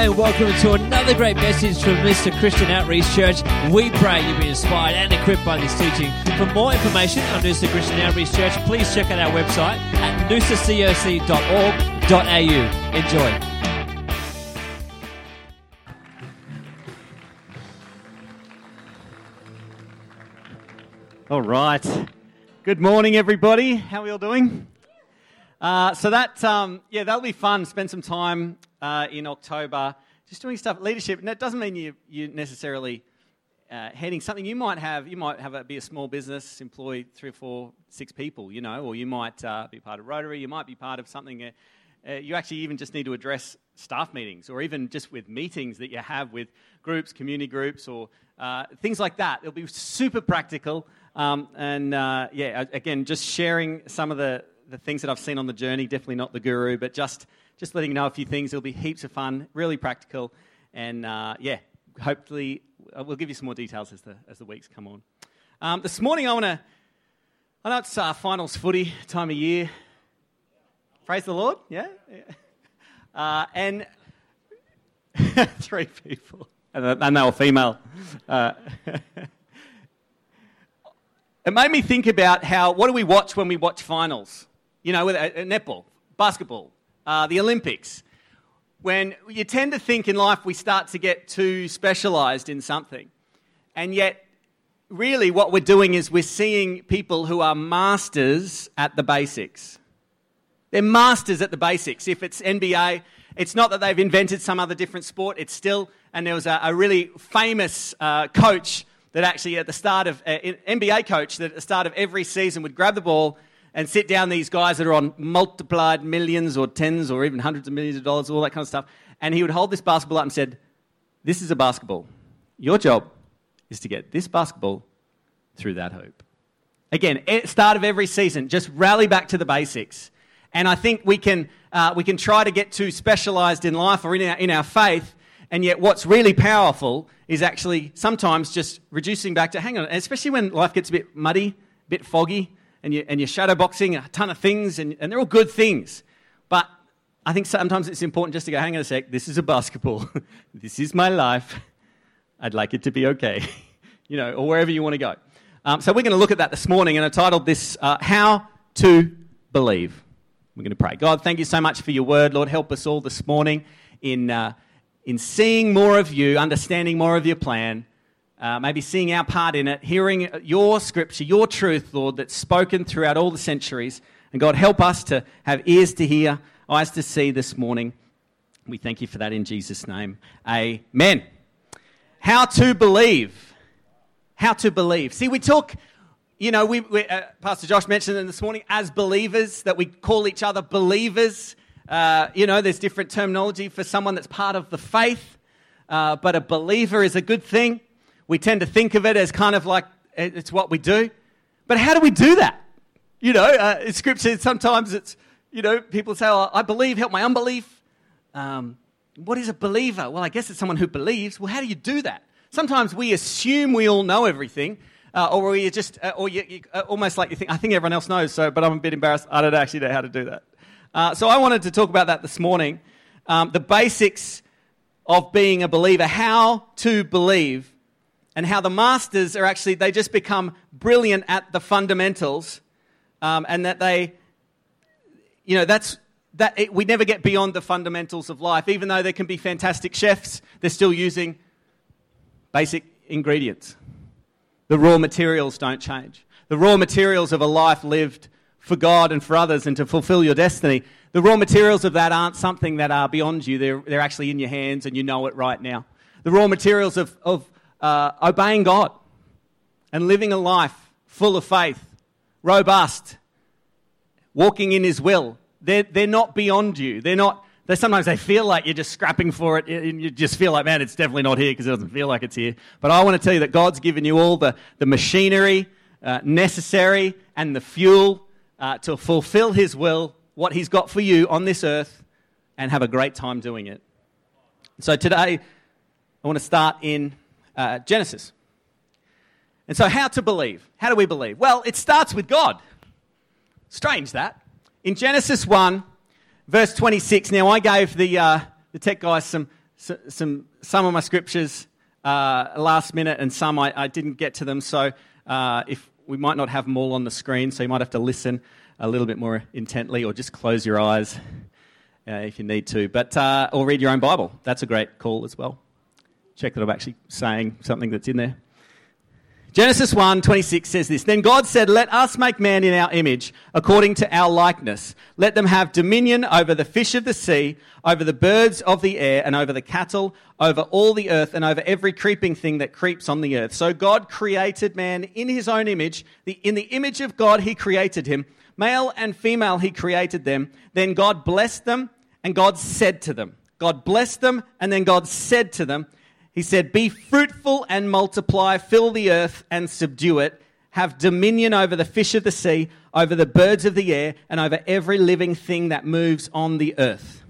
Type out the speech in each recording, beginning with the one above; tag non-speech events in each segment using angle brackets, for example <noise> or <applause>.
and welcome to another great message from Noosa Christian Outreach Church. We pray you'll be inspired and equipped by this teaching. For more information on Noosa Christian Outreach Church, please check out our website at noosacoc.org.au. Enjoy. All right. Good morning, everybody. How are we all doing? Uh, so that, um, yeah, that'll be fun. Spend some time uh, in October just doing stuff. Leadership. And that doesn't mean you you necessarily uh, heading something. You might have you might have a, be a small business, employ three or four, six people, you know, or you might uh, be part of Rotary. You might be part of something. Uh, uh, you actually even just need to address staff meetings, or even just with meetings that you have with groups, community groups, or things like that. It'll be super practical. Um, and uh, yeah, again, just sharing some of the, the things that I've seen on the journey, definitely not the guru, but just, just letting you know a few things. It'll be heaps of fun, really practical. And uh, yeah, hopefully uh, we'll give you some more details as the, as the weeks come on. Um, this morning I want to, I know it's uh, finals footy time of year. Praise the Lord, yeah? yeah. Uh, and <laughs> three people, and they were female. Uh, <laughs> It made me think about how, what do we watch when we watch finals? You know, with uh, netball, basketball, uh, the Olympics. When you tend to think in life we start to get too specialized in something. And yet, really, what we're doing is we're seeing people who are masters at the basics. They're masters at the basics. If it's NBA, it's not that they've invented some other different sport, it's still, and there was a, a really famous uh, coach that actually at the start of uh, NBA coach that at the start of every season would grab the ball and sit down these guys that are on multiplied millions or tens or even hundreds of millions of dollars, all that kind of stuff, and he would hold this basketball up and said, "This is a basketball. Your job is to get this basketball through that hoop." Again, at start of every season, just rally back to the basics. And I think we can, uh, we can try to get too specialized in life or in our, in our faith and yet, what's really powerful is actually sometimes just reducing back to hang on, especially when life gets a bit muddy, a bit foggy, and, you, and you're shadowboxing a ton of things, and, and they're all good things. But I think sometimes it's important just to go, hang on a sec, this is a basketball. <laughs> this is my life. I'd like it to be okay. <laughs> you know, or wherever you want to go. Um, so we're going to look at that this morning, and I titled this, uh, How to Believe. We're going to pray. God, thank you so much for your word. Lord, help us all this morning in. Uh, in seeing more of you, understanding more of your plan, uh, maybe seeing our part in it, hearing your scripture, your truth, Lord, that's spoken throughout all the centuries. And God, help us to have ears to hear, eyes to see this morning. We thank you for that in Jesus' name. Amen. How to believe. How to believe. See, we talk, you know, we, we uh, Pastor Josh mentioned it this morning as believers, that we call each other believers. Uh, you know, there's different terminology for someone that's part of the faith, uh, but a believer is a good thing. We tend to think of it as kind of like it's what we do. But how do we do that? You know, uh, scripture, sometimes it's, you know, people say, oh, I believe, help my unbelief. Um, what is a believer? Well, I guess it's someone who believes. Well, how do you do that? Sometimes we assume we all know everything, uh, or we just, uh, or you, you, uh, almost like you think, I think everyone else knows, so, but I'm a bit embarrassed. I don't actually know how to do that. Uh, so I wanted to talk about that this morning. Um, the basics of being a believer, how to believe, and how the masters are actually, they just become brilliant at the fundamentals, um, and that they, you know, that's, that it, we never get beyond the fundamentals of life. Even though there can be fantastic chefs, they're still using basic ingredients. The raw materials don't change. The raw materials of a life lived for God and for others and to fulfill your destiny, the raw materials of that aren't something that are beyond you. They're, they're actually in your hands and you know it right now. The raw materials of, of uh, obeying God and living a life full of faith, robust, walking in His will, they're, they're not beyond you. They're not, they sometimes they feel like you're just scrapping for it and you just feel like, man, it's definitely not here because it doesn't feel like it's here. But I want to tell you that God's given you all the, the machinery uh, necessary and the fuel uh, to fulfill His will, what He's got for you on this earth, and have a great time doing it. So today, I want to start in uh, Genesis. And so, how to believe? How do we believe? Well, it starts with God. Strange that. In Genesis 1, verse 26, now I gave the, uh, the tech guys some, some, some of my scriptures uh, last minute, and some I, I didn't get to them. So uh, if we might not have them all on the screen, so you might have to listen a little bit more intently, or just close your eyes uh, if you need to. But uh, or read your own Bible. That's a great call as well. Check that I'm actually saying something that's in there. Genesis 1 26 says this Then God said, Let us make man in our image, according to our likeness. Let them have dominion over the fish of the sea, over the birds of the air, and over the cattle, over all the earth, and over every creeping thing that creeps on the earth. So God created man in his own image. in the image of God, he created him. Male and female, he created them. Then God blessed them, and God said to them, God blessed them, and then God said to them, he said, Be fruitful and multiply, fill the earth and subdue it, have dominion over the fish of the sea, over the birds of the air, and over every living thing that moves on the earth.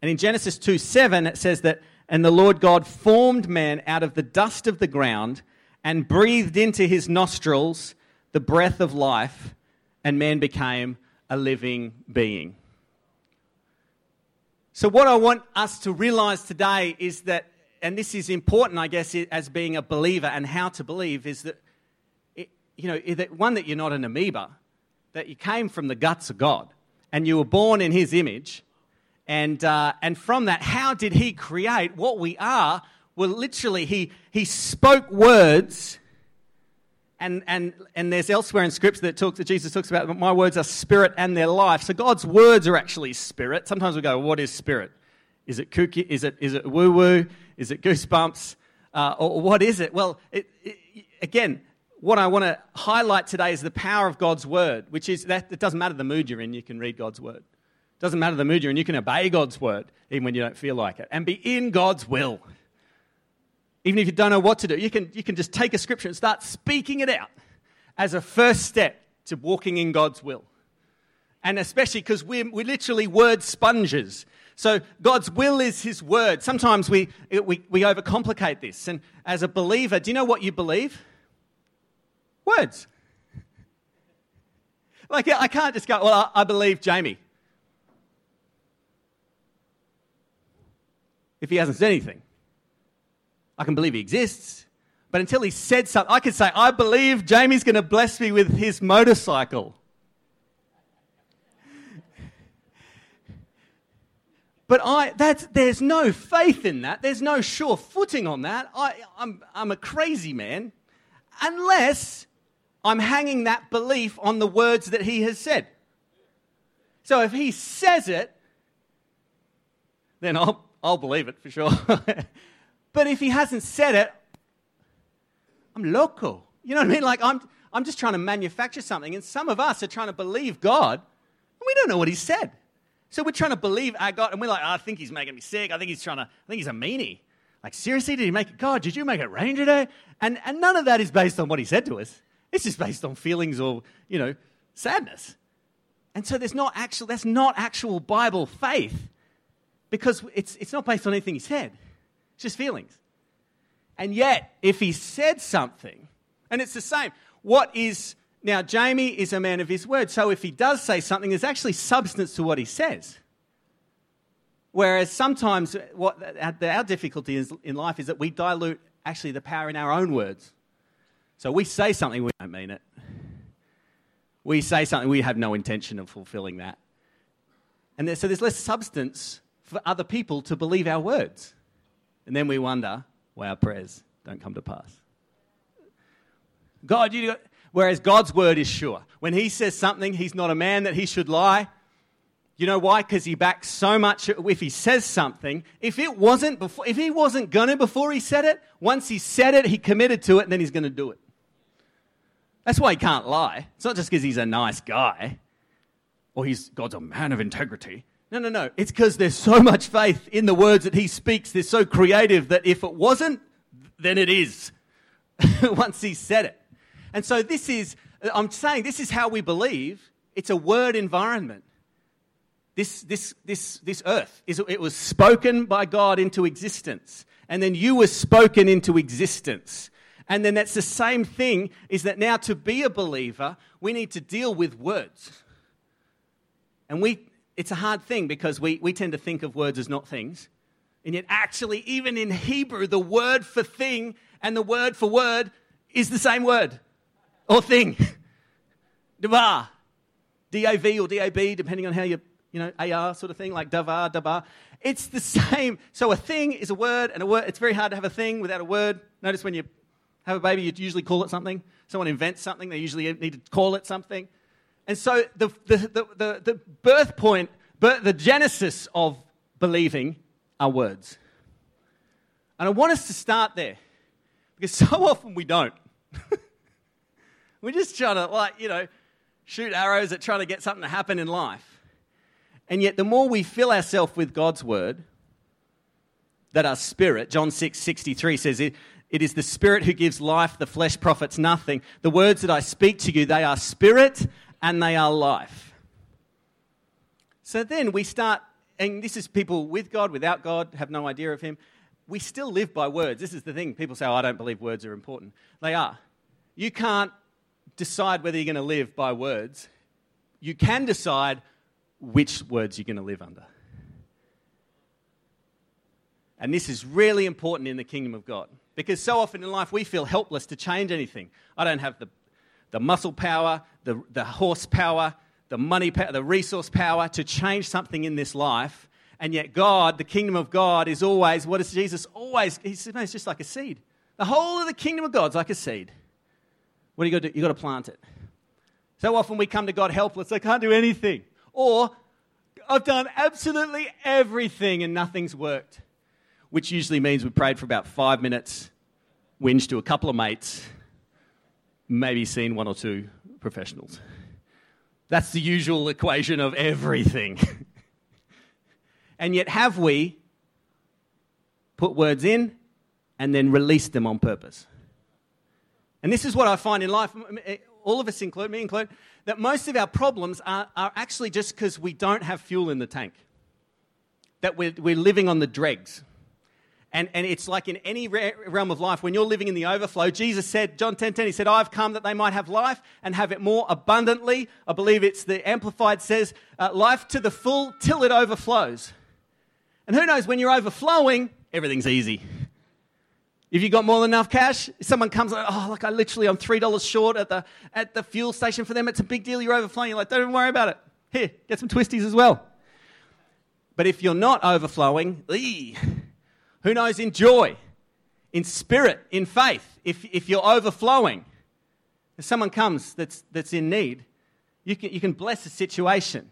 And in Genesis 2 7, it says that, And the Lord God formed man out of the dust of the ground and breathed into his nostrils the breath of life, and man became a living being. So, what I want us to realize today is that and this is important, I guess, as being a believer and how to believe, is that, it, you know, that one, that you're not an amoeba, that you came from the guts of God and you were born in His image. And, uh, and from that, how did He create what we are? Well, literally, He, he spoke words. And, and, and there's elsewhere in Scripture that talks that Jesus talks about my words are spirit and their life. So God's words are actually spirit. Sometimes we go, what is spirit? Is it kooky? Is it, is it woo woo? Is it goosebumps? Uh, or what is it? Well, it, it, again, what I want to highlight today is the power of God's word, which is that it doesn't matter the mood you're in, you can read God's word. It doesn't matter the mood you're in, you can obey God's word, even when you don't feel like it, and be in God's will. Even if you don't know what to do, you can, you can just take a scripture and start speaking it out as a first step to walking in God's will. And especially because we're, we're literally word sponges. So God's will is His word. Sometimes we, we, we overcomplicate this. And as a believer, do you know what you believe? Words. Like, I can't just go, well, I believe Jamie. If he hasn't said anything, I can believe he exists. But until he said something, I could say, I believe Jamie's going to bless me with his motorcycle. But I, that's, there's no faith in that. There's no sure footing on that. I, I'm, I'm a crazy man unless I'm hanging that belief on the words that he has said. So if he says it, then I'll, I'll believe it for sure. <laughs> but if he hasn't said it, I'm loco. You know what I mean? Like I'm, I'm just trying to manufacture something. And some of us are trying to believe God, and we don't know what he said. So we're trying to believe our God, and we're like, oh, I think he's making me sick. I think he's trying to, I think he's a meanie. Like, seriously, did he make it? God, did you make it rain today? And, and none of that is based on what he said to us. It's just based on feelings or, you know, sadness. And so there's not actual, that's not actual Bible faith because it's, it's not based on anything he said. It's just feelings. And yet, if he said something, and it's the same, what is now, Jamie is a man of his word, so if he does say something, there's actually substance to what he says. Whereas sometimes what our difficulty is in life is that we dilute actually the power in our own words. So we say something, we don't mean it. We say something, we have no intention of fulfilling that. And there, so there's less substance for other people to believe our words. And then we wonder why our prayers don't come to pass. God, you Whereas God's word is sure. When he says something, he's not a man that he should lie. You know why? Because he backs so much. If he says something, if it wasn't before, if he wasn't gonna before he said it, once he said it, he committed to it, and then he's gonna do it. That's why he can't lie. It's not just because he's a nice guy, or he's God's a man of integrity. No, no, no. It's because there's so much faith in the words that he speaks. They're so creative that if it wasn't, then it is. <laughs> once he said it. And so this is, I'm saying this is how we believe. It's a word environment. This, this, this, this earth, is, it was spoken by God into existence. And then you were spoken into existence. And then that's the same thing is that now to be a believer, we need to deal with words. And we, it's a hard thing because we, we tend to think of words as not things. And yet, actually, even in Hebrew, the word for thing and the word for word is the same word or thing. Davar. D-A-V or D-A-B, depending on how you, you know, A-R sort of thing, like davar, dabar. It's the same. So a thing is a word, and a word, it's very hard to have a thing without a word. Notice when you have a baby, you usually call it something. Someone invents something, they usually need to call it something. And so the, the, the, the, the birth point, the genesis of believing are words. And I want us to start there because so <laughs> often we don't. <laughs> We're just trying to, like, you know, shoot arrows at trying to get something to happen in life. And yet, the more we fill ourselves with God's word, that our spirit, John 6 63 says, it, it is the spirit who gives life, the flesh profits nothing. The words that I speak to you, they are spirit and they are life. So then we start, and this is people with God, without God, have no idea of Him. We still live by words. This is the thing. People say, oh, I don't believe words are important. They are. You can't decide whether you're going to live by words, you can decide which words you're going to live under. And this is really important in the kingdom of God because so often in life we feel helpless to change anything. I don't have the, the muscle power, the, the horsepower, the money power, the resource power to change something in this life. And yet, God, the kingdom of God, is always, what is Jesus always? He says, no, it's just like a seed. The whole of the kingdom of God's like a seed. What do you got to do? You've got to plant it. So often we come to God helpless. I can't do anything. Or I've done absolutely everything and nothing's worked. Which usually means we prayed for about five minutes, whinged to a couple of mates, maybe seen one or two professionals. That's the usual equation of everything. <laughs> and yet, have we put words in and then released them on purpose? And this is what I find in life, eh, all of us include, me include, that most of our problems are, are actually just because we don't have fuel in the tank. That we're, we're living on the dregs. And, and it's like in any realm of life, when you're living in the overflow, Jesus said, John 10 10, he said, I've come that they might have life and have it more abundantly. I believe it's the Amplified says, uh, life to the full till it overflows. And who knows, when you're overflowing, everything's easy. If you got more than enough cash, someone comes like, oh, look, I literally, I'm $3 short at the, at the fuel station for them. It's a big deal. You're overflowing. You're like, don't even worry about it. Here, get some twisties as well. But if you're not overflowing, ee, who knows, in joy, in spirit, in faith, if, if you're overflowing, if someone comes that's, that's in need, you can, you can bless a situation.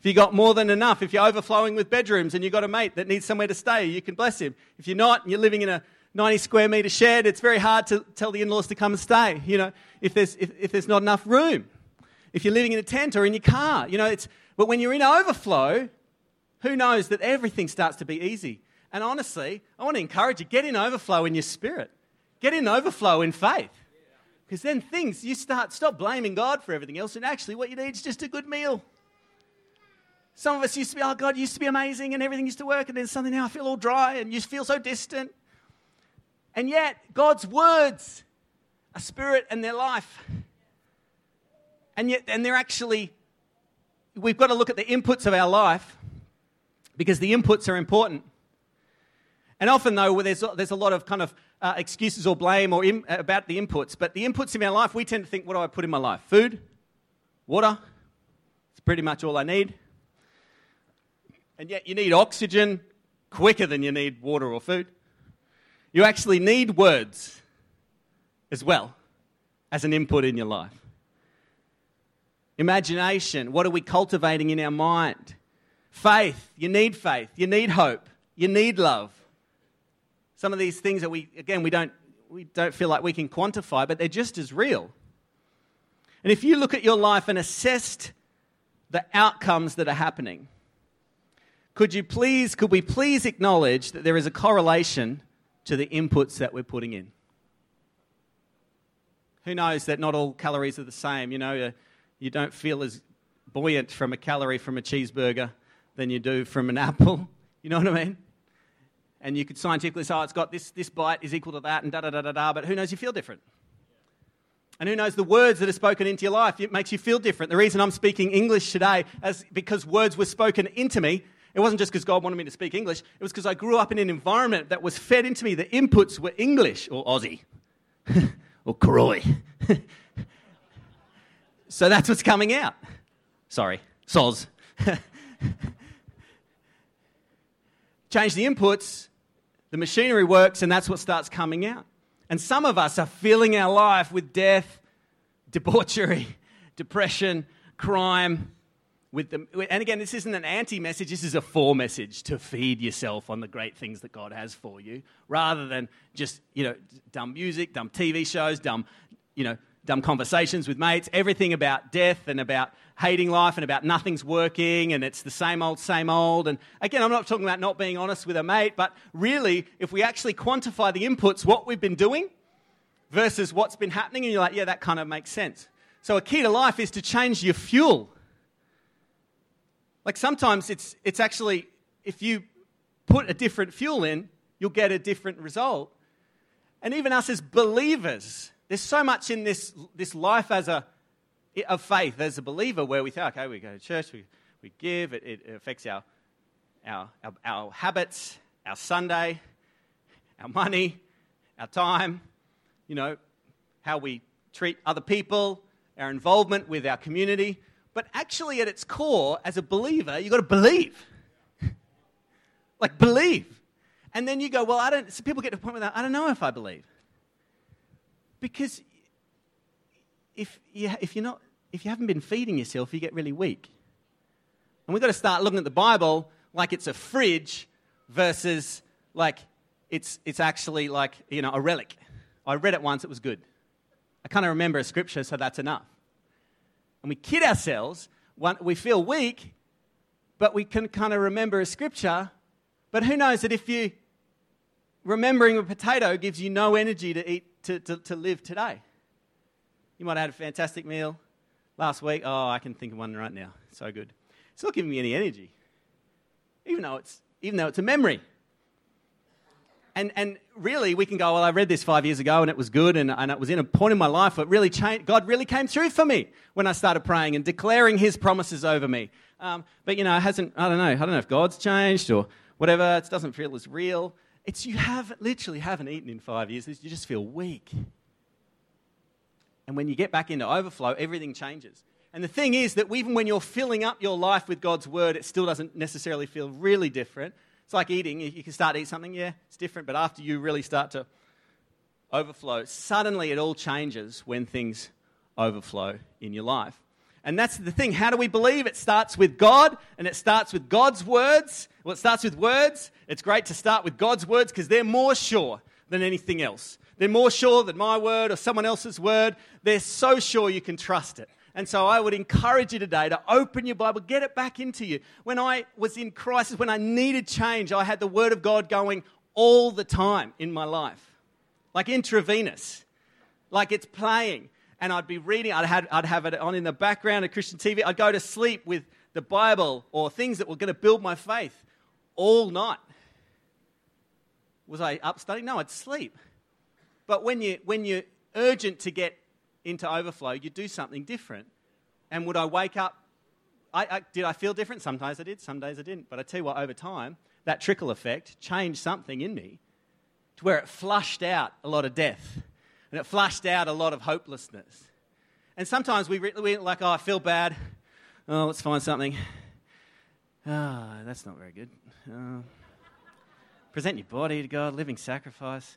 If you got more than enough, if you're overflowing with bedrooms and you've got a mate that needs somewhere to stay, you can bless him. If you're not and you're living in a 90 square metre shed, it's very hard to tell the in laws to come and stay, you know, if there's, if, if there's not enough room. If you're living in a tent or in your car, you know, it's, but when you're in overflow, who knows that everything starts to be easy. And honestly, I want to encourage you get in overflow in your spirit, get in overflow in faith. Because then things, you start, stop blaming God for everything else, and actually what you need is just a good meal. Some of us used to be, oh, God used to be amazing and everything used to work, and then suddenly now I feel all dry and you feel so distant. And yet, God's words are spirit and their life. And yet, and they're actually, we've got to look at the inputs of our life because the inputs are important. And often, though, there's, there's a lot of kind of uh, excuses or blame or about the inputs. But the inputs in our life, we tend to think, what do I put in my life? Food, water. It's pretty much all I need. And yet, you need oxygen quicker than you need water or food. You actually need words as well as an input in your life. Imagination, what are we cultivating in our mind? Faith, you need faith, you need hope, you need love. Some of these things that we, again, we don't, we don't feel like we can quantify, but they're just as real. And if you look at your life and assess the outcomes that are happening, could you please, could we please acknowledge that there is a correlation to the inputs that we're putting in. Who knows that not all calories are the same? You know, uh, you don't feel as buoyant from a calorie from a cheeseburger than you do from an <laughs> apple. You know what I mean? And you could scientifically say, oh, it's got this, this bite is equal to that, and da da da da da, but who knows you feel different? And who knows the words that are spoken into your life? It makes you feel different. The reason I'm speaking English today is because words were spoken into me It wasn't just because God wanted me to speak English, it was because I grew up in an environment that was fed into me. The inputs were English or Aussie <laughs> or Croy. <laughs> so that's what's coming out. Sorry, soz. <laughs> Change the inputs, the machinery works, and that's what starts coming out. And some of us are filling our life with death, debauchery, depression, crime. With the, and again, this isn't an anti message, this is a for message to feed yourself on the great things that God has for you, rather than just, you know, dumb music, dumb TV shows, dumb, you know, dumb conversations with mates, everything about death and about hating life and about nothing's working and it's the same old, same old. And again, I'm not talking about not being honest with a mate, but really, if we actually quantify the inputs, what we've been doing versus what's been happening, and you're like, yeah, that kind of makes sense. So, a key to life is to change your fuel. Like sometimes it's, it's actually, if you put a different fuel in, you'll get a different result. And even us as believers, there's so much in this, this life as a, of faith as a believer where we think, okay, we go to church, we, we give, it, it affects our, our, our, our habits, our Sunday, our money, our time, you know, how we treat other people, our involvement with our community. But actually, at its core, as a believer, you've got to believe. <laughs> like, believe. And then you go, well, I don't, so people get to the point where they're I don't know if I believe. Because if you, if, you're not, if you haven't been feeding yourself, you get really weak. And we've got to start looking at the Bible like it's a fridge versus like it's, it's actually like, you know, a relic. I read it once, it was good. I kind of remember a scripture, so that's enough. And we kid ourselves, we feel weak, but we can kind of remember a scripture. But who knows that if you remembering a potato gives you no energy to eat to, to, to live today. You might have had a fantastic meal last week. Oh, I can think of one right now. So good. It's not giving me any energy, even though it's, even though it's a memory. And, and really, we can go, well, I read this five years ago and it was good and, and it was in a point in my life that really changed. God really came through for me when I started praying and declaring his promises over me. Um, but, you know, it hasn't, I don't know, I don't know if God's changed or whatever. It doesn't feel as real. It's you have literally haven't eaten in five years. You just feel weak. And when you get back into overflow, everything changes. And the thing is that even when you're filling up your life with God's word, it still doesn't necessarily feel really different. It's like eating. You can start to eat something, yeah, it's different. But after you really start to overflow, suddenly it all changes when things overflow in your life. And that's the thing. How do we believe? It starts with God and it starts with God's words. Well, it starts with words. It's great to start with God's words because they're more sure than anything else. They're more sure than my word or someone else's word. They're so sure you can trust it. And so I would encourage you today to open your Bible, get it back into you. When I was in crisis, when I needed change, I had the Word of God going all the time in my life, like intravenous, like it's playing and I'd be reading. I'd have, I'd have it on in the background of Christian TV. I'd go to sleep with the Bible or things that were going to build my faith all night. Was I up studying? No, I'd sleep. But when, you, when you're urgent to get into overflow, you'd do something different. And would I wake up? I, I, did I feel different? Sometimes I did, some days I didn't. But I tell you what, over time, that trickle effect changed something in me to where it flushed out a lot of death and it flushed out a lot of hopelessness. And sometimes we, we like, oh, I feel bad. Oh, let's find something. Ah, oh, that's not very good. Uh, present your body to God, living sacrifice.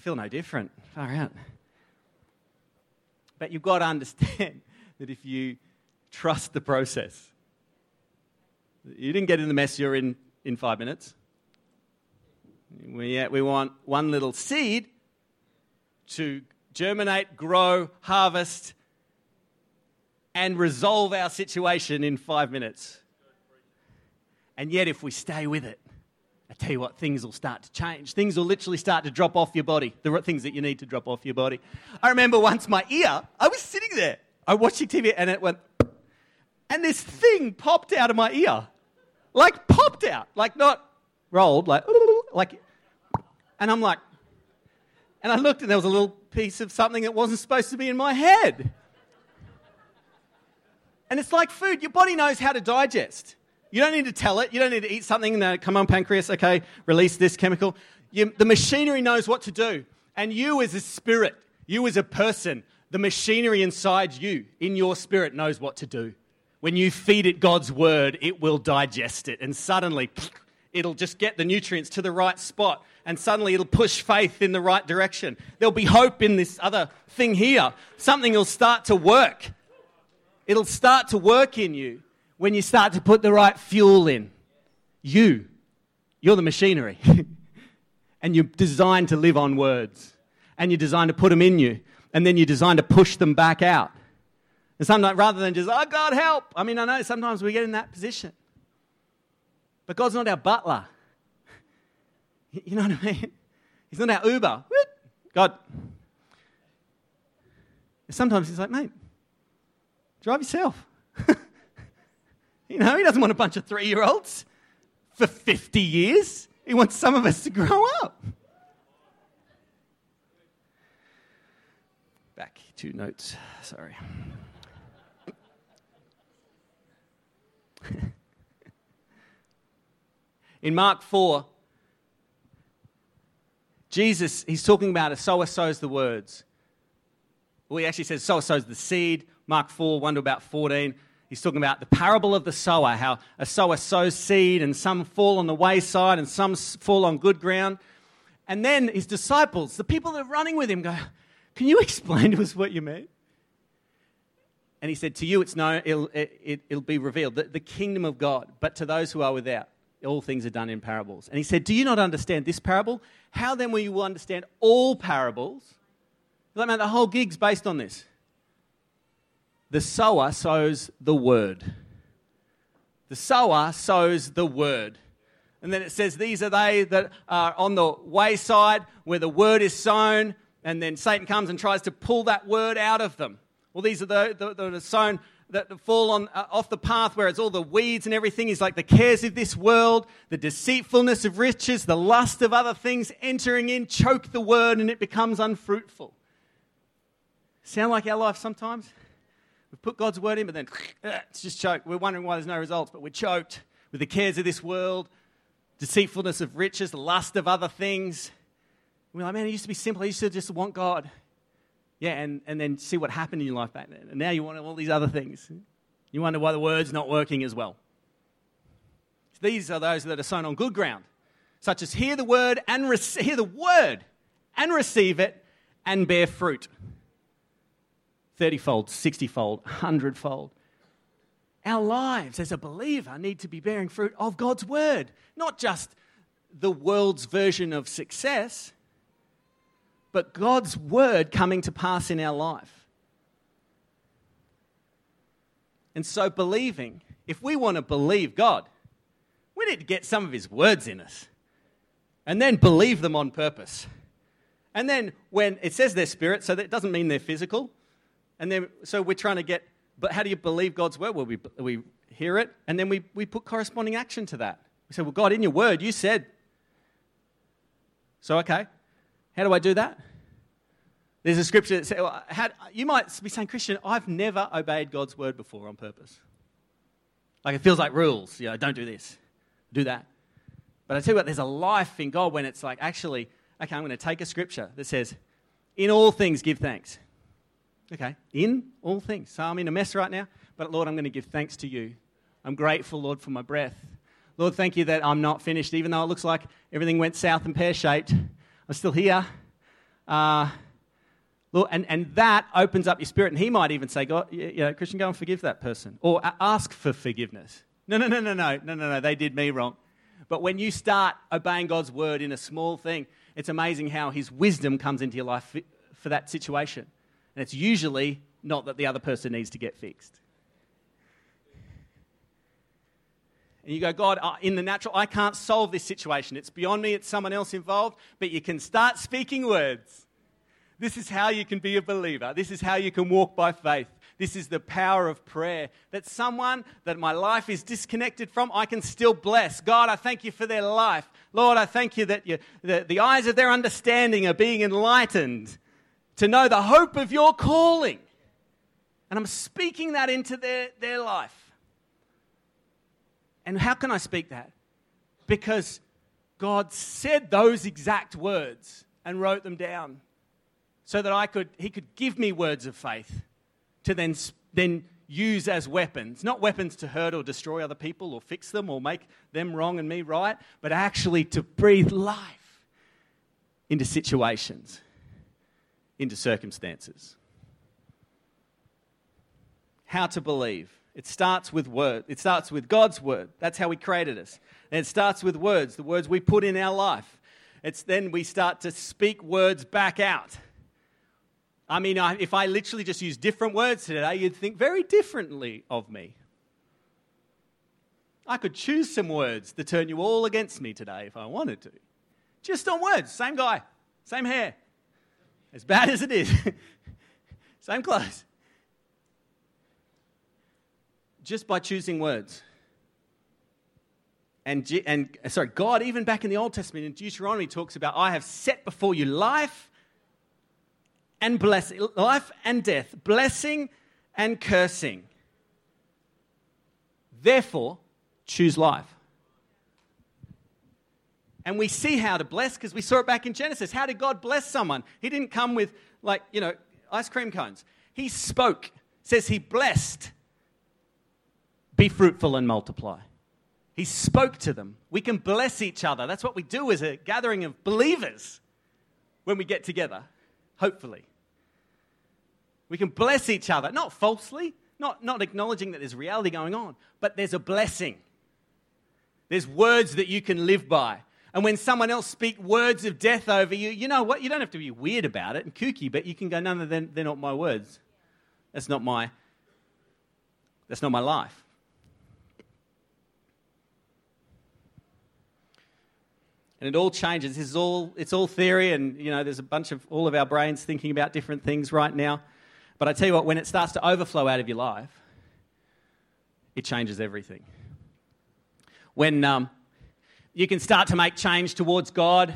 Feel no different. Far out. But you've got to understand <laughs> that if you trust the process, you didn't get in the mess you're in in five minutes. We, uh, we want one little seed to germinate, grow, harvest, and resolve our situation in five minutes. And yet, if we stay with it, I tell you what, things will start to change. Things will literally start to drop off your body, the things that you need to drop off your body. I remember once my ear, I was sitting there, I was watching TV, and it went, and this thing popped out of my ear. Like, popped out. Like, not rolled, like, like, and I'm like, and I looked and there was a little piece of something that wasn't supposed to be in my head. And it's like food, your body knows how to digest. You don't need to tell it. You don't need to eat something and come on, pancreas, okay, release this chemical. You, the machinery knows what to do. And you, as a spirit, you, as a person, the machinery inside you, in your spirit, knows what to do. When you feed it God's word, it will digest it. And suddenly, <sniffs> it'll just get the nutrients to the right spot. And suddenly, it'll push faith in the right direction. There'll be hope in this other thing here. Something will start to work. It'll start to work in you when you start to put the right fuel in. You, you're the machinery. <laughs> and you're designed to live on words. And you're designed to put them in you. And then you're designed to push them back out. And sometimes, rather than just, oh, God, help. I mean, I know sometimes we get in that position. But God's not our butler. <laughs> You know what I mean? He's not our Uber. God. Sometimes he's like, mate, drive yourself. <laughs> you know, he doesn't want a bunch of three year olds for 50 years. He wants some of us to grow up. Back two notes. Sorry. <laughs> In Mark 4, Jesus, he's talking about a sower sows the words. Well, he actually says sower sows the seed. Mark 4, 1 to about 14. He's talking about the parable of the sower, how a sower sows seed and some fall on the wayside and some fall on good ground. And then his disciples, the people that are running with him, go, Can you <laughs> explain to us what you mean? And he said, To you it's known, it'll, it, will be revealed, the, the kingdom of God, but to those who are without, all things are done in parables. And he said, Do you not understand this parable? How then will you understand all parables? Like, man, the whole gig's based on this. The sower sows the word. The sower sows the word. And then it says, These are they that are on the wayside where the word is sown, and then Satan comes and tries to pull that word out of them. Well, these are the, the, that are sown that fall on, uh, off the path where it's all the weeds and everything is like the cares of this world, the deceitfulness of riches, the lust of other things entering in, choke the word, and it becomes unfruitful. Sound like our life sometimes? We've put God's word in, but then <sniffs> uh, it's just choked. We're wondering why there's no results, but we're choked with the cares of this world, deceitfulness of riches, the lust of other things. We're like, man, it used to be simple. I used to just want God. Yeah, and, and then see what happened in your life back then. And now you want all these other things. You wonder why the word's not working as well. These are those that are sown on good ground, such as hear the word and re- hear the word and receive it and bear fruit. 30 fold, 60 fold, 100 fold. Our lives as a believer need to be bearing fruit of God's word, not just the world's version of success, but God's word coming to pass in our life. And so, believing, if we want to believe God, we need to get some of His words in us and then believe them on purpose. And then, when it says they're spirit, so that doesn't mean they're physical. And then, so we're trying to get, but how do you believe God's word? Well, we, we hear it, and then we, we put corresponding action to that. We say, well, God, in your word, you said. So, okay, how do I do that? There's a scripture that says, well, how, you might be saying, Christian, I've never obeyed God's word before on purpose. Like it feels like rules. You know, don't do this, do that. But I tell you what, there's a life in God when it's like, actually, okay, I'm going to take a scripture that says, in all things give thanks. Okay, in all things. So I'm in a mess right now, but Lord, I'm going to give thanks to you. I'm grateful, Lord, for my breath. Lord, thank you that I'm not finished, even though it looks like everything went south and pear shaped. I'm still here. Uh, Lord, and, and that opens up your spirit. And he might even say, God, you know, Christian, go and forgive that person. Or ask for forgiveness. No, no, no, no, no, no, no, no, they did me wrong. But when you start obeying God's word in a small thing, it's amazing how his wisdom comes into your life for that situation. And it's usually not that the other person needs to get fixed. And you go, God, in the natural, I can't solve this situation. It's beyond me, it's someone else involved. But you can start speaking words. This is how you can be a believer. This is how you can walk by faith. This is the power of prayer. That someone that my life is disconnected from, I can still bless. God, I thank you for their life. Lord, I thank you that you, the, the eyes of their understanding are being enlightened to know the hope of your calling. And I'm speaking that into their, their life. And how can I speak that? Because God said those exact words and wrote them down so that I could, He could give me words of faith to then, then use as weapons. Not weapons to hurt or destroy other people or fix them or make them wrong and me right, but actually to breathe life into situations, into circumstances. How to believe. It starts with word. It starts with God's word. That's how He created us. And it starts with words, the words we put in our life. It's then we start to speak words back out. I mean, if I literally just use different words today, you'd think very differently of me. I could choose some words to turn you all against me today if I wanted to. Just on words. Same guy, same hair. As bad as it is, <laughs> same clothes. Just by choosing words. And, and uh, sorry, God, even back in the Old Testament in Deuteronomy, talks about, I have set before you life and blessing, life and death, blessing and cursing. Therefore, choose life. And we see how to bless because we saw it back in Genesis. How did God bless someone? He didn't come with, like, you know, ice cream cones. He spoke, says he blessed, be fruitful and multiply. He spoke to them. We can bless each other. That's what we do as a gathering of believers when we get together, hopefully. We can bless each other, not falsely, not, not acknowledging that there's reality going on, but there's a blessing. There's words that you can live by. And when someone else speak words of death over you, you know what? You don't have to be weird about it and kooky, but you can go, no, no, they're, they're not my words. That's not my, that's not my life. and it all changes. This is all it's all theory, and you know, there's a bunch of all of our brains thinking about different things right now. But I tell you what, when it starts to overflow out of your life, it changes everything. When um, you can start to make change towards God,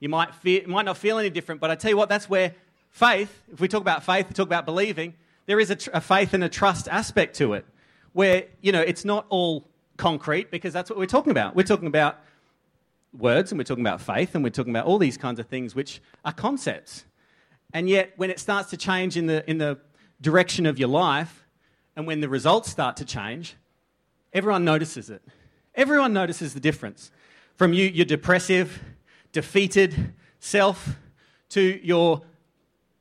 you might, feel, might not feel any different, but I tell you what, that's where faith, if we talk about faith, we talk about believing, there is a, tr- a faith and a trust aspect to it, where, you know, it's not all concrete because that's what we're talking about. We're talking about words and we're talking about faith and we're talking about all these kinds of things which are concepts. And yet, when it starts to change in the, in the direction of your life, and when the results start to change, everyone notices it. Everyone notices the difference. From you, your depressive, defeated self, to your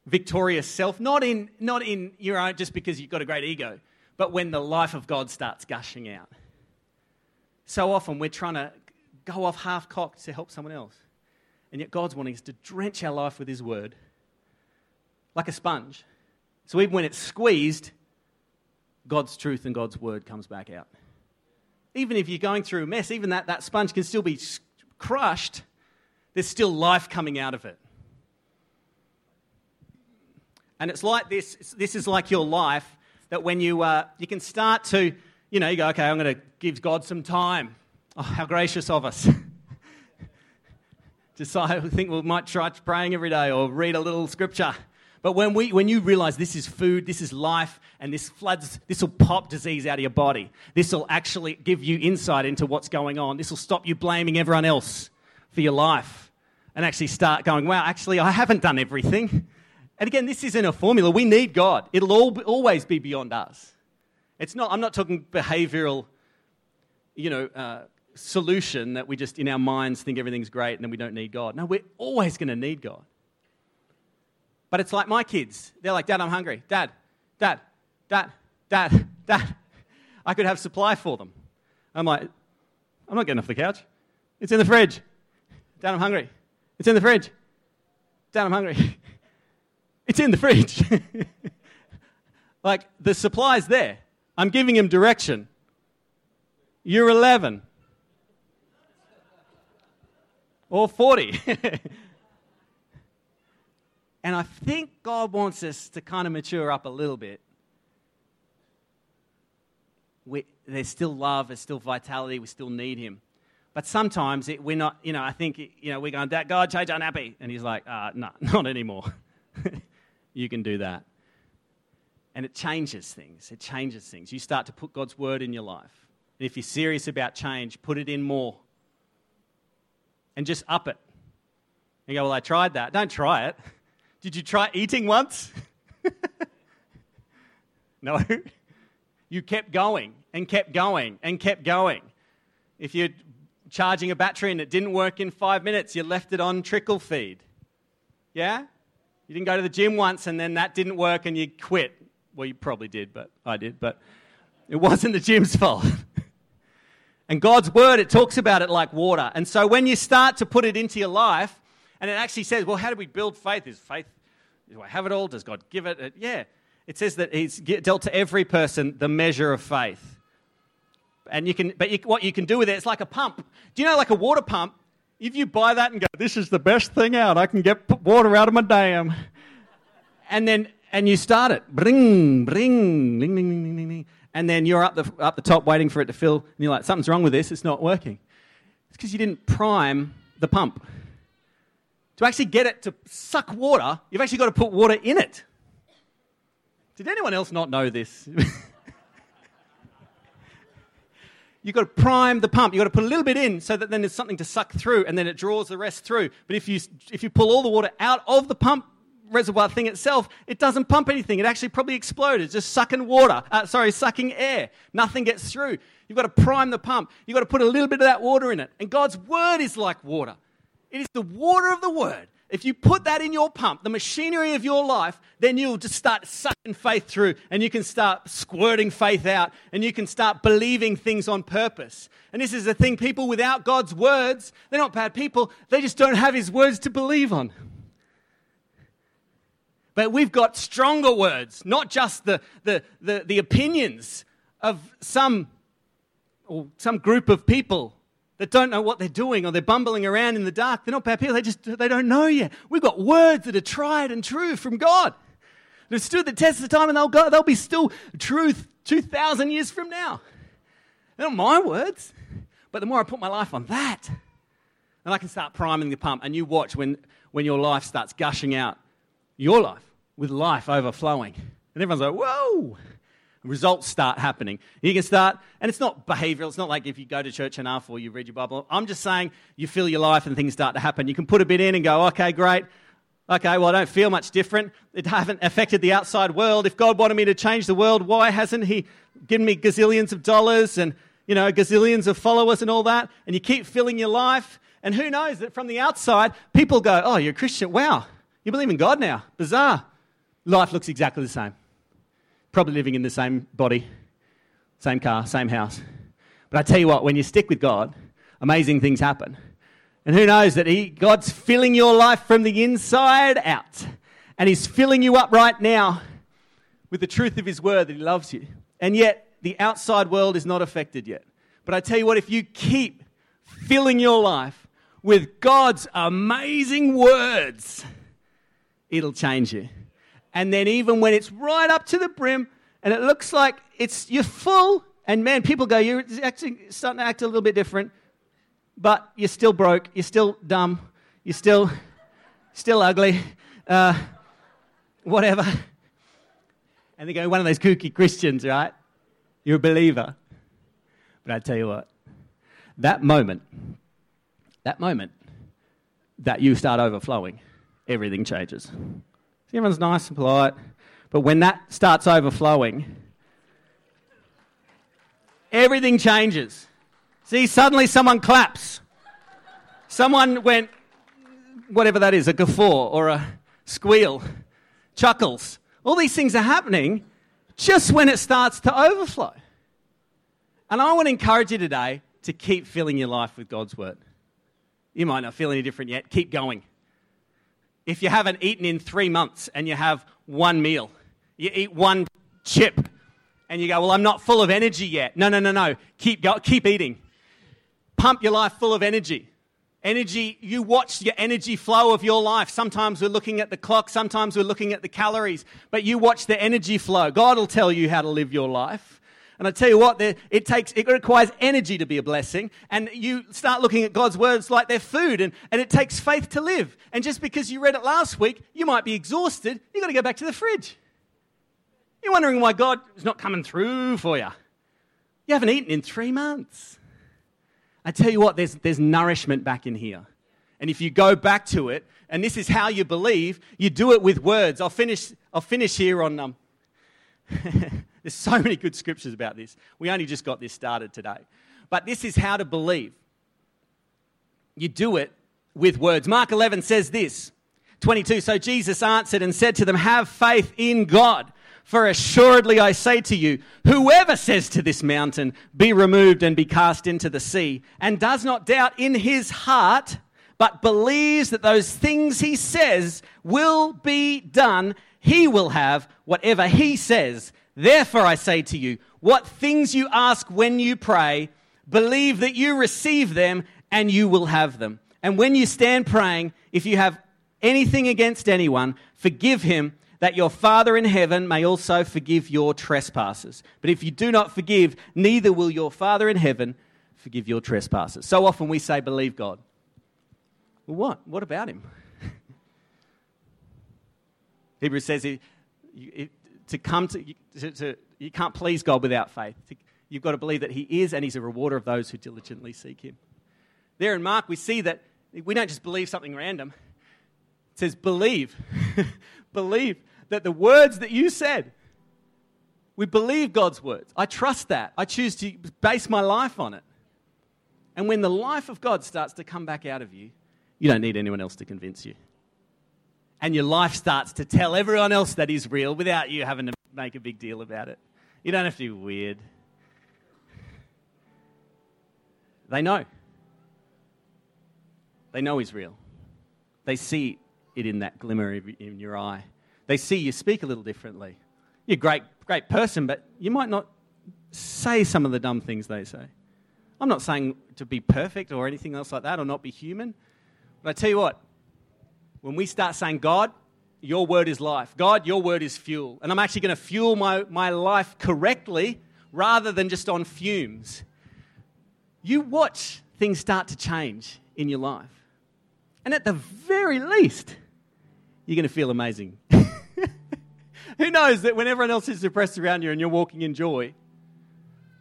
victorious self, not in, not in your own just because you've got a great ego, but when the life of God starts gushing out. So often we're trying to go off half cocked to help someone else. And yet God's wanting us to drench our life with His word like a sponge. So even when it's squeezed, God's truth and God's word comes back out. Even if you're going through a mess, even that, that sponge can still be crushed, there's still life coming out of it. And it's like this this is like your life that when you, uh, you can start to, you know, you go, okay, I'm going to give God some time. Oh, how gracious of us. <laughs> Decide, think we might try praying every day or read a little scripture. But when, we, when you realize this is food, this is life, and this floods, this will pop disease out of your body. This will actually give you insight into what's going on. This will stop you blaming everyone else for your life and actually start going, wow, actually, I haven't done everything. And again, this isn't a formula. We need God. It'll all, always be beyond us. It's not, I'm not talking behavioral, you know, uh, solution that we just in our minds think everything's great and then we don't need God. No, we're always going to need God. But it's like my kids. They're like, Dad, I'm hungry. Dad, Dad, Dad, Dad, Dad. I could have supply for them. I'm like, I'm not getting off the couch. It's in the fridge. Dad, I'm hungry. It's in the fridge. Dad, I'm hungry. <laughs> It's in the fridge. <laughs> like, the supply's there. I'm giving him direction. You're 11 or 40. <laughs> And I think God wants us to kind of mature up a little bit. We, there's still love, there's still vitality, we still need Him. But sometimes it, we're not, you know, I think, you know, we're going, that God, change unhappy. And He's like, uh, no, <laughs> not anymore. <laughs> you can do that. And it changes things. It changes things. You start to put God's word in your life. And if you're serious about change, put it in more. And just up it. You go, Well, I tried that. Don't try it. Did you try eating once? <laughs> no. You kept going and kept going and kept going. If you're charging a battery and it didn't work in five minutes, you left it on trickle feed. Yeah? You didn't go to the gym once and then that didn't work and you quit. Well, you probably did, but I did. But it wasn't the gym's <laughs> fault. and God's word, it talks about it like water. And so when you start to put it into your life, and it actually says, well, how do we build faith? Is faith, do I have it all? Does God give it? Yeah. It says that He's dealt to every person the measure of faith. And you can, but you, what you can do with it, it's like a pump. Do you know, like a water pump? If you buy that and go, this is the best thing out, I can get water out of my dam. And then, and you start it, bring, bring, ding, ding, ding, ding, ding. And then you're up the, up the top waiting for it to fill. And you're like, something's wrong with this, it's not working. It's because you didn't prime the pump. To actually get it to suck water, you've actually got to put water in it. Did anyone else not know this? <laughs> You've got to prime the pump. You've got to put a little bit in so that then there's something to suck through and then it draws the rest through. But if you, if you pull all the water out of the pump reservoir thing itself, it doesn't pump anything. It actually probably explodes. It's just sucking water, uh, sorry, sucking air. Nothing gets through. You've got to prime the pump. You've got to put a little bit of that water in it. And God's word is like water. It is the water of the word if you put that in your pump, the machinery of your life, then you'll just start sucking faith through and you can start squirting faith out and you can start believing things on purpose. And this is the thing people without God's words, they're not bad people, they just don't have His words to believe on. But we've got stronger words, not just the, the, the, the opinions of some, or some group of people that don't know what they're doing or they're bumbling around in the dark. They're not bad people. They just they don't know yet. We've got words that are tried and true from God. They've stood the test of time and they'll, go, they'll be still truth 2,000 years from now. They're not my words. But the more I put my life on that, and I can start priming the pump, and you watch when, when your life starts gushing out, your life with life overflowing. And everyone's like, whoa, results start happening. You can start, and it's not behavioral. It's not like if you go to church enough or you read your Bible. I'm just saying you feel your life and things start to happen. You can put a bit in and go, okay, great. Okay, well, I don't feel much different. It hasn't affected the outside world. If God wanted me to change the world, why hasn't He given me gazillions of dollars and, you know, gazillions of followers and all that? And you keep filling your life. And who knows that from the outside, people go, oh, you're a Christian. Wow, you believe in God now. Bizarre. Life looks exactly the same probably living in the same body, same car, same house. But I tell you what, when you stick with God, amazing things happen. And who knows that he, God's filling your life from the inside out. And He's filling you up right now with the truth of His word that He loves you. And yet, the outside world is not affected yet. But I tell you what, if you keep filling your life with God's amazing words, it'll change you. And then even when it's right up to the brim and it looks like it's you're full, and man, people go, you're actually starting to act a little bit different, but you're still broke, you're still dumb, you're still still ugly, uh, whatever. And they go, one of those kooky Christians, right? You're a believer. But I tell you what, that moment, that moment that you start overflowing, everything changes. Everyone's nice and polite. But when that starts overflowing, everything changes. See, suddenly someone claps. Someone went, whatever that is, a guffaw or a squeal, chuckles. All these things are happening just when it starts to overflow. And I want to encourage you today to keep filling your life with God's word. You might not feel any different yet. Keep going if you haven't eaten in three months and you have one meal, you eat one chip, and you go, Well, I'm not full of energy yet. No, no, no, no. Keep, go, keep eating. Pump your life full of energy. Energy, you watch your energy flow of your life. Sometimes we're looking at the clock, sometimes we're looking at the calories, but you watch the energy flow. God will tell you how to live your life. And I tell you what, it takes, it requires energy to be a blessing. And you start looking at God's words like they're food, and, and it takes faith to live. And just because you read it last week, you might be exhausted. You've got to go back to the fridge. You're wondering why God is not coming through for you. You haven't eaten in three months. I tell you what, there's, there's nourishment back in here. And if you go back to it, and this is how you believe, you do it with words. I'll finish, I'll finish here on. Um, <laughs> there's so many good scriptures about this. We only just got this started today. But this is how to believe. You do it with words. Mark 11 says this 22. So Jesus answered and said to them, Have faith in God. For assuredly I say to you, whoever says to this mountain, Be removed and be cast into the sea, and does not doubt in his heart, but believes that those things he says will be done, he will have whatever he says. Therefore I say to you, what things you ask when you pray, believe that you receive them and you will have them. And when you stand praying, if you have anything against anyone, forgive him that your Father in heaven may also forgive your trespasses. But if you do not forgive, neither will your Father in heaven forgive your trespasses. So often we say, believe God. Well, what? What about him? <laughs> Hebrews says he, to come to, to, to, you can't please God without faith. You've got to believe that he is and he's a rewarder of those who diligently seek him. There in Mark, we see that we don't just believe something random. It says, believe. <laughs> believe that the words that you said, we believe God's words. I trust that. I choose to base my life on it. And when the life of God starts to come back out of you, you don't need anyone else to convince you. And your life starts to tell everyone else that is real without you having to make a big deal about it. You don't have to be weird. They know. They know He's real. They see it in that glimmer in your eye. They see you speak a little differently. You're a great, great person, but you might not say some of the dumb things they say. I'm not saying to be perfect or anything else like that or not be human. But I tell you what, when we start saying, God, your word is life, God, your word is fuel, and I'm actually going to fuel my, my life correctly rather than just on fumes, you watch things start to change in your life. And at the very least, you're going to feel amazing. <laughs> Who knows that when everyone else is depressed around you and you're walking in joy,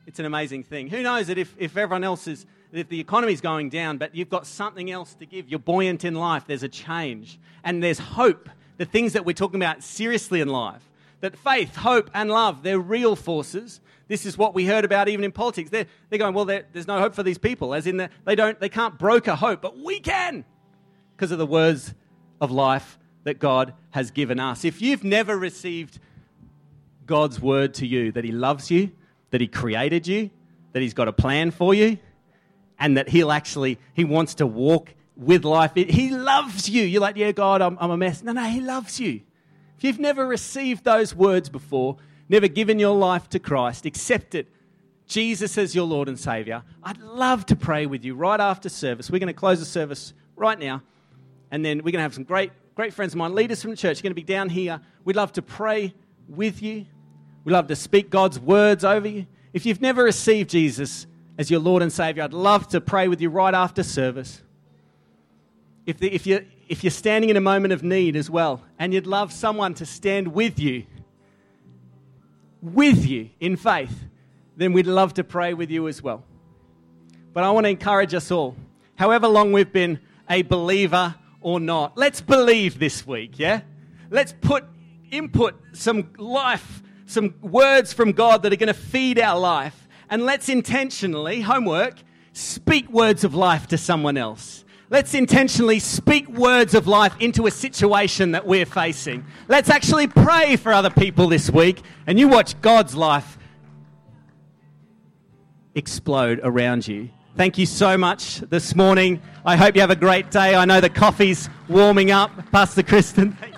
it's an amazing thing. Who knows that if, if everyone else is, if the economy's going down, but you've got something else to give, you're buoyant in life, there's a change, and there's hope. The things that we're talking about seriously in life, that faith, hope, and love, they're real forces. This is what we heard about even in politics. They're, they're going, well, there's no hope for these people, as in the, they, don't, they can't broker hope, but we can because of the words of life that God has given us. If you've never received God's word to you, that He loves you, that He created you, that He's got a plan for you, and that He'll actually, He wants to walk with life. He loves you. You're like, yeah, God, I'm, I'm a mess. No, no, He loves you. If you've never received those words before, never given your life to Christ, accepted Jesus as your Lord and Savior, I'd love to pray with you right after service. We're going to close the service right now, and then we're going to have some great great friends of mine, leaders from the church, are going to be down here. We'd love to pray with you. We'd love to speak God's words over you. If you've never received Jesus as your Lord and Savior, I'd love to pray with you right after service. If, the, if, you're, if you're standing in a moment of need as well, and you'd love someone to stand with you, with you in faith, then we'd love to pray with you as well. But I want to encourage us all, however long we've been a believer or not. Let's believe this week, yeah? Let's put input some life, some words from God that are going to feed our life. And let's intentionally, homework, speak words of life to someone else. Let's intentionally speak words of life into a situation that we're facing. Let's actually pray for other people this week, and you watch God's life explode around you. Thank you so much this morning. I hope you have a great day. I know the coffee's warming up. Pastor Kristen. <laughs>